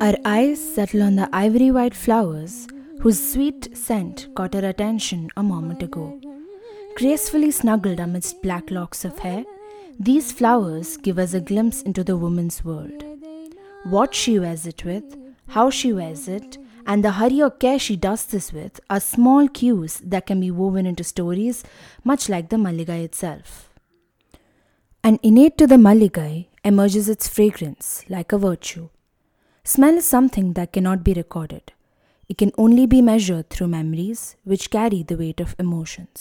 Our eyes settle on the ivory white flowers whose sweet scent caught our attention a moment ago. Gracefully snuggled amidst black locks of hair, these flowers give us a glimpse into the woman's world. What she wears it with, how she wears it, and the hurry or care she does this with are small cues that can be woven into stories, much like the Malligai itself. And innate to the Malligai emerges its fragrance, like a virtue. Smell is something that cannot be recorded. It can only be measured through memories which carry the weight of emotions.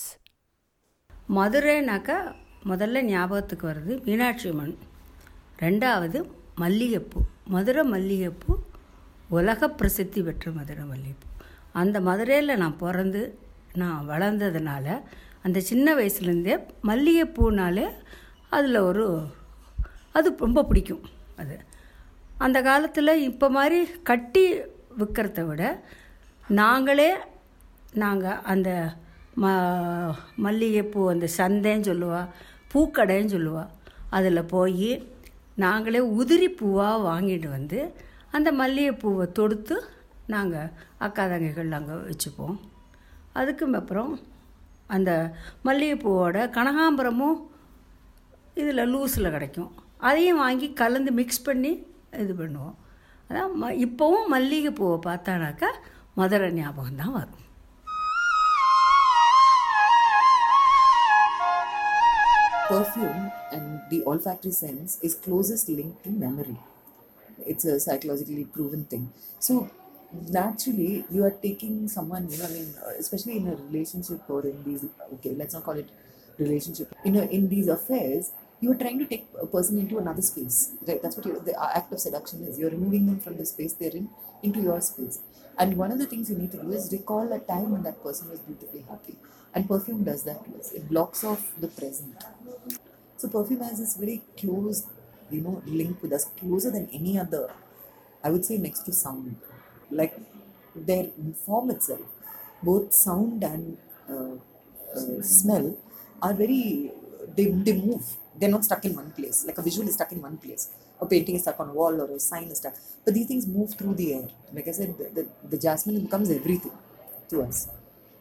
மதுரைனாக்கா முதல்ல ஞாபகத்துக்கு வருது மீனாட்சி அம்மன் ரெண்டாவது மல்லிகைப்பூ மதுரை மல்லிகைப்பூ உலக பிரசித்தி பெற்ற மதுரை மல்லிகைப்பூ அந்த மதுரையில் நான் பிறந்து நான் வளர்ந்ததுனால அந்த சின்ன வயசுலேருந்தே மல்லிகைப்பூனாலே அதில் ஒரு அது ரொம்ப பிடிக்கும் அது அந்த காலத்தில் இப்போ மாதிரி கட்டி விற்கிறத விட நாங்களே நாங்கள் அந்த ம மல்லிகைப்பூ அந்த சந்தைன்னு சொல்லுவா பூக்கடைன்னு சொல்லுவா அதில் போய் நாங்களே உதிரி பூவாக வாங்கிட்டு வந்து அந்த மல்லிகைப்பூவை தொடுத்து நாங்கள் அக்கா தங்கைகள் அங்கே வச்சுப்போம். அதுக்கும் அப்புறம் அந்த மல்லிகைப்பூவோட கனகாம்பரமும் இதில் லூஸில் கிடைக்கும். அதையும் வாங்கி கலந்து மிக்ஸ் பண்ணி இது பண்ணுவோம் அதான் ம இப்போவும் மல்லிகைப்பூவை பார்த்தானாக்கா மதுரை ஞாபகம் தான் வரும் perfume and the olfactory sense is closest linked to memory. It's a psychologically proven thing. So naturally, you are taking someone. You know, I mean, uh, especially in a relationship or in these. Okay, let's not call it relationship. You know, in these affairs, you are trying to take a person into another space. Right? That's what you, the act of seduction is. You're removing them from the space they're in into your space. And one of the things you need to do is recall a time when that person was beautifully happy. And perfume does that to us. It blocks off the present. So perfume has this very close, you know, link with us, closer than any other. I would say next to sound, like their form itself, both sound and uh, uh, smell are very. They, they move. They're not stuck in one place. Like a visual is stuck in one place. A painting is stuck on a wall or a sign is stuck. But these things move through the air. Like I said, the, the, the jasmine becomes everything to us.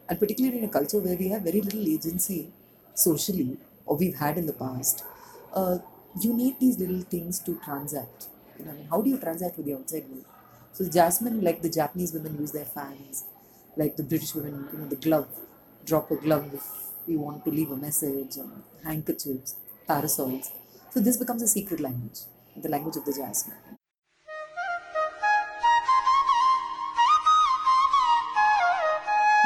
And particularly in a culture where we have very little agency socially, or we've had in the past, uh, you need these little things to transact. You know, I mean, how do you transact with the outside world? So jasmine, like the Japanese women use their fans, like the British women, you know, the glove, drop a glove if you want to leave a message, and handkerchiefs, parasols. So this becomes a secret language, the language of the jasmine.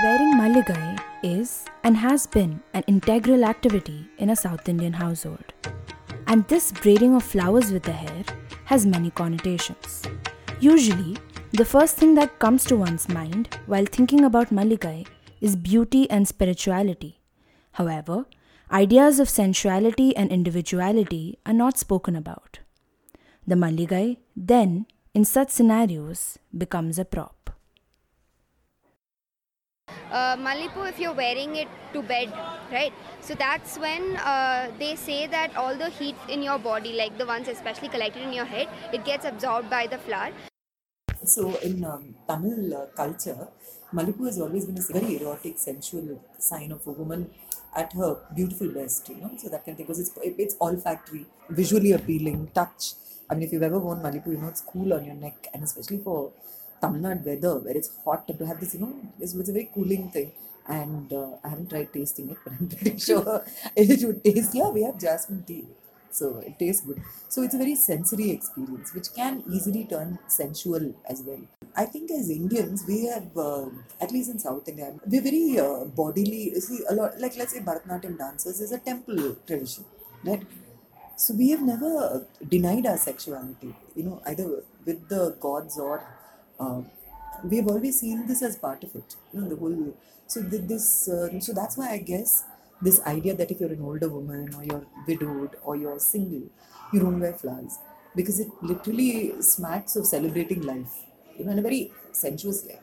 Wearing Malligai is and has been an integral activity in a South Indian household. And this braiding of flowers with the hair has many connotations. Usually, the first thing that comes to one's mind while thinking about Malligai is beauty and spirituality. However, ideas of sensuality and individuality are not spoken about. The Malligai then, in such scenarios, becomes a prop. uh, Malipu if you're wearing it to bed, right? So that's when uh, they say that all the heat in your body, like the ones especially collected in your head, it gets absorbed by the flower. So in um, Tamil uh, culture, Malipu has always been a very erotic, sensual sign of a woman at her beautiful best, you know. So that can because it's it's olfactory, visually appealing, touch. I mean, if you've ever worn Malipu, you know it's cool on your neck, and especially for Tamil Nadu weather where it's hot to have this, you know, it's, it's a very cooling thing. And uh, I haven't tried tasting it, but I'm pretty sure it would taste. Yeah, we have jasmine tea, so it tastes good. So it's a very sensory experience, which can easily turn sensual as well. I think as Indians, we have, uh, at least in South India, we're very uh, bodily. See, a lot like let's say Bharatanatyam dancers is a temple tradition, right? So we have never denied our sexuality, you know, either with the gods or uh, we have always seen this as part of it. You know, the whole. So th- this. Uh, so that's why I guess this idea that if you're an older woman or you're widowed or you're single, you don't wear flowers because it literally smacks of celebrating life. You know, in a very sensuous way.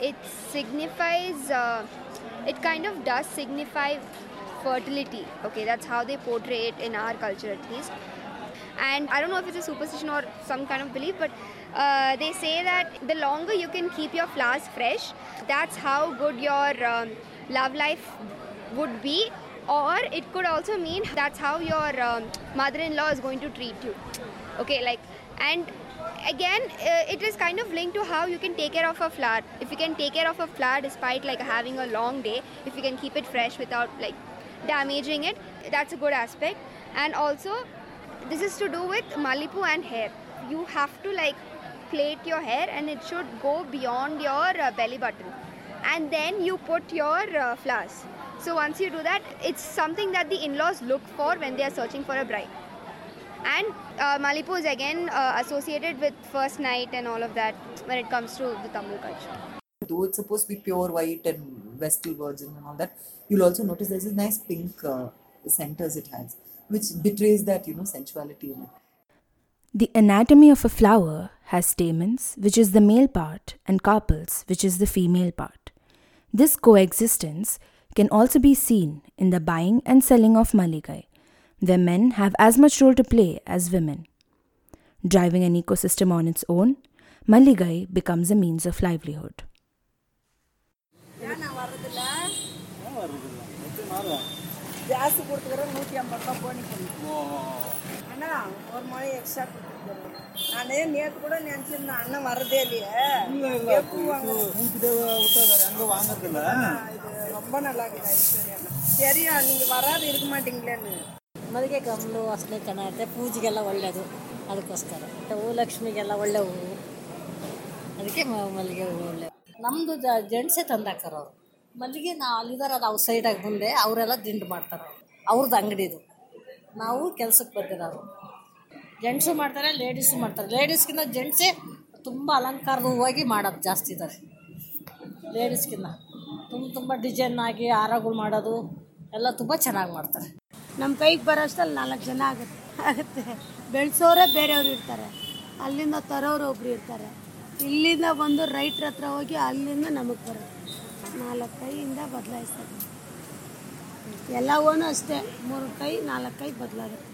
It signifies, uh, it kind of does signify fertility. Okay, that's how they portray it in our culture at least. And I don't know if it's a superstition or some kind of belief, but uh, they say that the longer you can keep your flowers fresh, that's how good your um, love life would be. Or it could also mean that's how your um, mother in law is going to treat you. Okay, like, and again uh, it is kind of linked to how you can take care of a flower. If you can take care of a flower despite like having a long day if you can keep it fresh without like damaging it that's a good aspect. And also this is to do with malipu and hair. You have to like plait your hair and it should go beyond your uh, belly button. And then you put your uh, flowers. So once you do that it's something that the in-laws look for when they are searching for a bride and uh, Malipu is again uh, associated with first night and all of that when it comes to the Tamil culture. Though it's supposed to be pure white and Vestal virgin and all that, you'll also notice there's a nice pink uh, centers it has, which betrays that, you know, sensuality in it. The anatomy of a flower has stamens, which is the male part, and carpels, which is the female part. This coexistence can also be seen in the buying and selling of malligai, where men have as much role to play as women. Driving an ecosystem on its own, Maligai becomes a means of livelihood. ஜாஸ்தி கொடுத்துக்கிறேன் கூட நினச்சிருந்தேன் அண்ணன் வர்றதே இல்லையே அங்கே வராது இருக்க மாட்டீங்களேன்னு ಮಲ್ಲಿಗೆ ಕಮಲು ವಾಸನೆ ಚೆನ್ನಾಗಿರುತ್ತೆ ಪೂಜೆಗೆಲ್ಲ ಒಳ್ಳೆಯದು ಅದಕ್ಕೋಸ್ಕರ. ಹೂವು ಲಕ್ಷ್ಮಿಗೆಲ್ಲ ಒಳ್ಳೆ ಹೂವು ಅದಕ್ಕೆ ಮಲ್ಲಿಗೆ ಹೂವು ಒಳ್ಳೆ ನಮ್ಮದು ಜೆಂಟ್ಸೇ ತಂದಾಕರವ್ರು ಮಲ್ಲಿಗೆ ನಾವು ಅಲ್ಲಿದಾರಲ್ಲ ಅವ್ರ ಸೈಡಾಗಿ ಮುಂದೆ ಅವರೆಲ್ಲ ದಿಂಡು ಮಾಡ್ತಾರೆ ಅವ್ರದ್ದು ಅಂಗಡಿದು ನಾವು ಕೆಲಸಕ್ಕೆ ಬರ್ತಿರೋರು ಜೆಂಟ್ಸು ಮಾಡ್ತಾರೆ ಲೇಡೀಸು ಮಾಡ್ತಾರೆ. ಲೇಡೀಸ್ಗಿಂತ ಜೆಂಟ್ಸೇ ತುಂಬ ಅಲಂಕಾರದ ಹೂವಾಗಿ ಮಾಡೋದು ಜಾಸ್ತಿ ಇದ್ದಾರೆ ಲೇಡೀಸ್ಗಿಂತ ತುಂಬ ತುಂಬ ಡಿಸೈನ್ ಆಗಿ ಹಾರಗಳು ಮಾಡೋದು, ಎಲ್ಲ ತುಂಬ ಚೆನ್ನಾಗಿ ಮಾಡ್ತಾರೆ. ನಮ್ಮ ಕೈಗೆ ಬರೋಷ್ಟಲ್ಲಿ ನಾಲ್ಕು ಜನ ಆಗುತ್ತೆ. ಆಗುತ್ತೆ. ಬೆಳೆಸೋರೇ ಬೇರೆಯವ್ರು ಇರ್ತಾರೆ. ಅಲ್ಲಿಂದ ತರೋರು ಒಬ್ರು ಇರ್ತಾರೆ. ಇಲ್ಲಿಂದ ಬಂದು ರೈಟ್ರ ಹತ್ರ ಹೋಗಿ ಅಲ್ಲಿಂದ ನಮಗೆ ಬರುತ್ತೆ. ನಾಲ್ಕು ಕೈಯಿಂದ ಬದಲಾಯಿಸ್ತಾರೆ. ಎಲ್ಲವೂ ಅಷ್ಟೇ. ಮೂರು ಕೈ, ನಾಲ್ಕು ಕೈ ಬದಲಾಗುತ್ತೆ.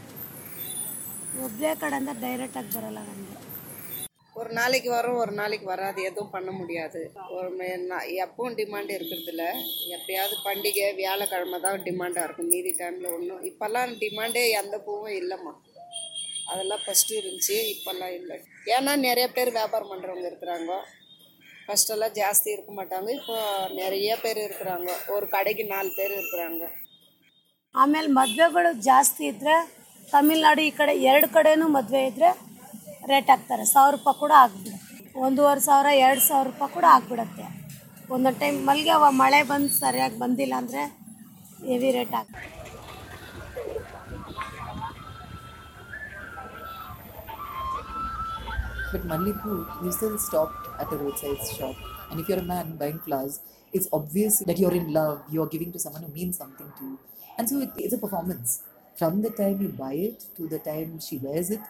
ಒಬ್ಬೇ ಕಡೆಯಿಂದ ಡೈರೆಕ್ಟಾಗಿ ಬರೋಲ್ಲ ನಮಗೆ. ஒரு நாளைக்கு வரும் ஒரு நாளைக்கு வராது எதுவும் பண்ண முடியாது ஒரு மே- நா- எப்பவும் டிமாண்ட் இருக்கிறதில்ல எப்பயாவது பண்டிகை வியாழக்கிழமை தான் டிமாண்டாக இருக்கும் மீதி டைமில் ஒன்றும் இப்போல்லாம் டிமாண்டே எந்த பூவும் இல்லைம்மா அதெல்லாம் ஃபஸ்ட்டு இருந்துச்சு இப்போல்லாம் இல்லை ஏன்னா நிறைய பேர் வியாபாரம் பண்ணுறவங்க இருக்கிறாங்க ஃபஸ்ட்டெல்லாம் ஜாஸ்தி இருக்க மாட்டாங்க இப்போ நிறைய பேர் இருக்கிறாங்க ஒரு கடைக்கு நாலு பேர் இருக்கிறாங்க ಆಮೇಲೆ ಮದುವೆಗಳು ಜಾಸ್ತಿ ಇದ್ದರೆ ತಮಿಳ್ನಾಡು ಈ ಕಡೆ ಎರಡು ಕಡೆನೂ ಮದುವೆ ಇದ್ದರೆ ರೇಟ್ ಹಾಕ್ತಾರೆ ಸಾವಿರ ರೂಪಾಯಿ ಕೂಡ ಆಗ್ಬಿಡುತ್ತೆ ಒಂದೂವರೆ ಸಾವಿರ ಎರಡು ಸಾವಿರ ರೂಪಾಯಿ ಕೂಡ ಆಗ್ಬಿಡುತ್ತೆ ಒಂದೊಂದು ಟೈಮ್ ಮಲ್ಲಿಗೆ ಹೂವು ಮಳೆ ಬಂದು ಸರಿಯಾಗಿ ಬಂದಿಲ್ಲ ಅಂದರೆ ಹೆವಿ ರೇಟ್ ಆಗ್ತದೆ But Mallipu, you still stopped at a roadside shop. And if you're a man buying flowers, it's obvious that you're in love, you're giving to someone who means something to you. And so it, it's a performance. From the time you buy it to the time she wears it,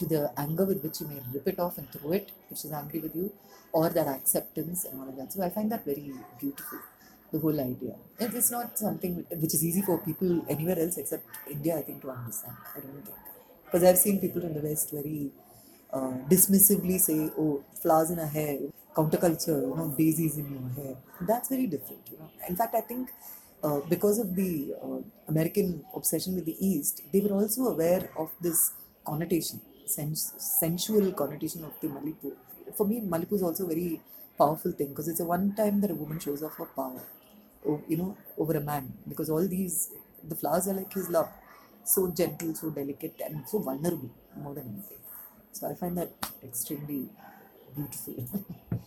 to the anger with which you may rip it off and throw it if she's angry with you, or that acceptance and all of that. So I find that very beautiful, the whole idea. It's not something which is easy for people anywhere else except India, I think, to understand. I don't think. Because I've seen people in the West very uh, dismissively say, "Oh, flowers in her hair, counterculture, you know, daisies in your hair." That's very different, you know. In fact, I think uh, because of the uh, American obsession with the East, they were also aware of this connotation, sens- sensual connotation of the Malipu. For me, Malipu is also a very powerful thing because it's a one time that a woman shows off her power, oh, you know, over a man. Because all these, the flowers are like his love, so gentle, so delicate, and so vulnerable more than anything. So I find that extremely beautiful.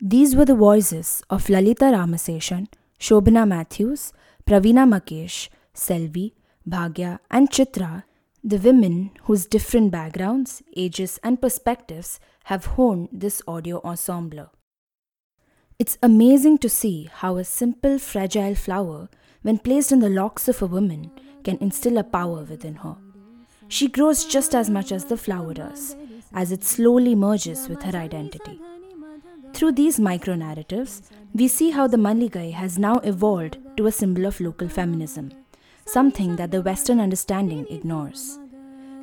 These were the voices of Lalita Ramaseshan, Shobhana Matthews, Pravina Makesh, Selvi, Bhagya, and Chitra, the women whose different backgrounds, ages, and perspectives have honed this audio ensemble. It's amazing to see how a simple, fragile flower, when placed in the locks of a woman, can instill a power within her. She grows just as much as the flower does, as it slowly merges with her identity. Through these micro narratives, we see how the Malligai has now evolved to a symbol of local feminism, something that the Western understanding ignores.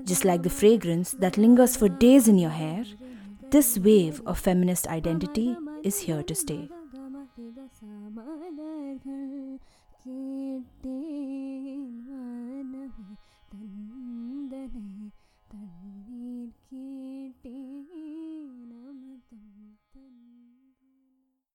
Just like the fragrance that lingers for days in your hair, this wave of feminist identity is here to stay.